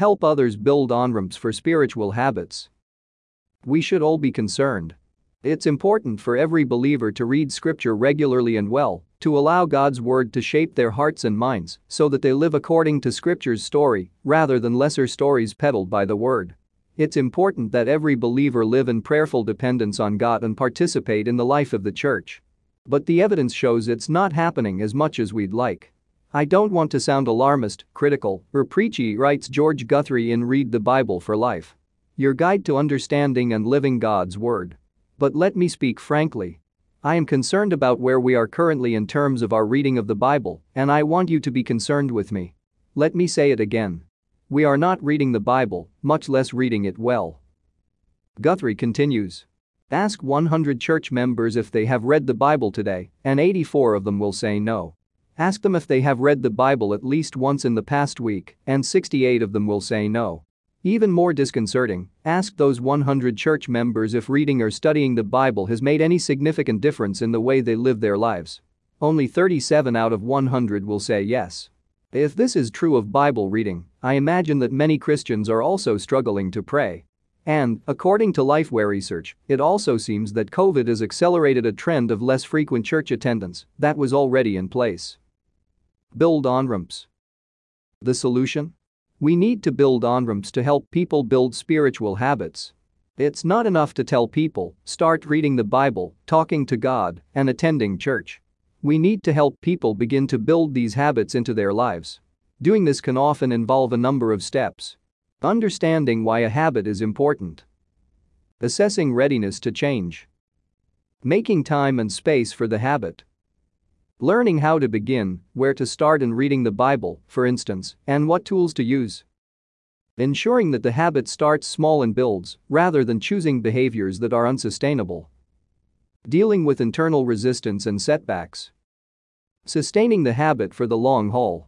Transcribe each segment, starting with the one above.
Help others build on ramps for spiritual habits. We should all be concerned. It's important for every believer to read scripture regularly and well, to allow God's word to shape their hearts and minds so that they live according to scripture's story rather than lesser stories peddled by the word. It's important that every believer live in prayerful dependence on God and participate in the life of the church. But the evidence shows it's not happening as much as we'd like. I don't want to sound alarmist, critical, or preachy, writes George Guthrie in Read the Bible for Life. Your guide to understanding and living God's Word. But let me speak frankly. I am concerned about where we are currently in terms of our reading of the Bible, and I want you to be concerned with me. Let me say it again. We are not reading the Bible, much less reading it well. Guthrie continues. Ask 100 church members if they have read the Bible today, and 84 of them will say no. Ask them if they have read the Bible at least once in the past week, and 68 of them will say no. Even more disconcerting, ask those 100 church members if reading or studying the Bible has made any significant difference in the way they live their lives. Only 37 out of 100 will say yes. If this is true of Bible reading, I imagine that many Christians are also struggling to pray. And, according to Lifeway research, it also seems that COVID has accelerated a trend of less frequent church attendance that was already in place. Build on ramps. The solution? We need to build on ramps to help people build spiritual habits. It's not enough to tell people, start reading the Bible, talking to God, and attending church. We need to help people begin to build these habits into their lives. Doing this can often involve a number of steps. Understanding why a habit is important. Assessing readiness to change. Making time and space for the habit. Learning how to begin, where to start in reading the Bible, for instance, and what tools to use. Ensuring that the habit starts small and builds, rather than choosing behaviors that are unsustainable. Dealing with internal resistance and setbacks. Sustaining the habit for the long haul.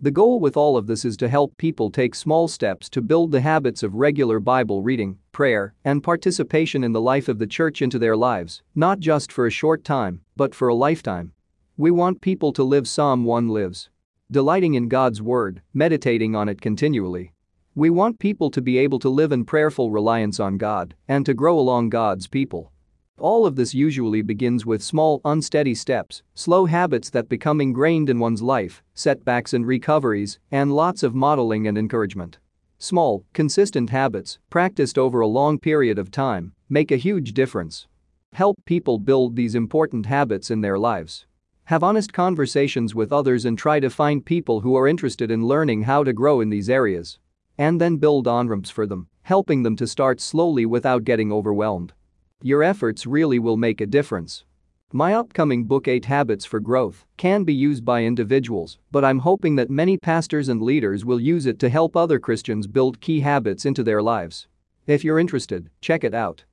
The goal with all of this is to help people take small steps to build the habits of regular Bible reading, prayer, and participation in the life of the church into their lives, not just for a short time, but for a lifetime. We want people to live Psalm 1 lives. Delighting in God's word, meditating on it continually. We want people to be able to live in prayerful reliance on God and to grow along God's people. All of this usually begins with small, unsteady steps, slow habits that become ingrained in one's life, setbacks and recoveries, and lots of modeling and encouragement. Small, consistent habits, practiced over a long period of time, make a huge difference. Help people build these important habits in their lives. Have honest conversations with others and try to find people who are interested in learning how to grow in these areas. And then build on ramps for them, helping them to start slowly without getting overwhelmed. Your efforts really will make a difference. My upcoming book 8 Habits for Growth can be used by individuals, but I'm hoping that many pastors and leaders will use it to help other Christians build key habits into their lives. If you're interested, check it out.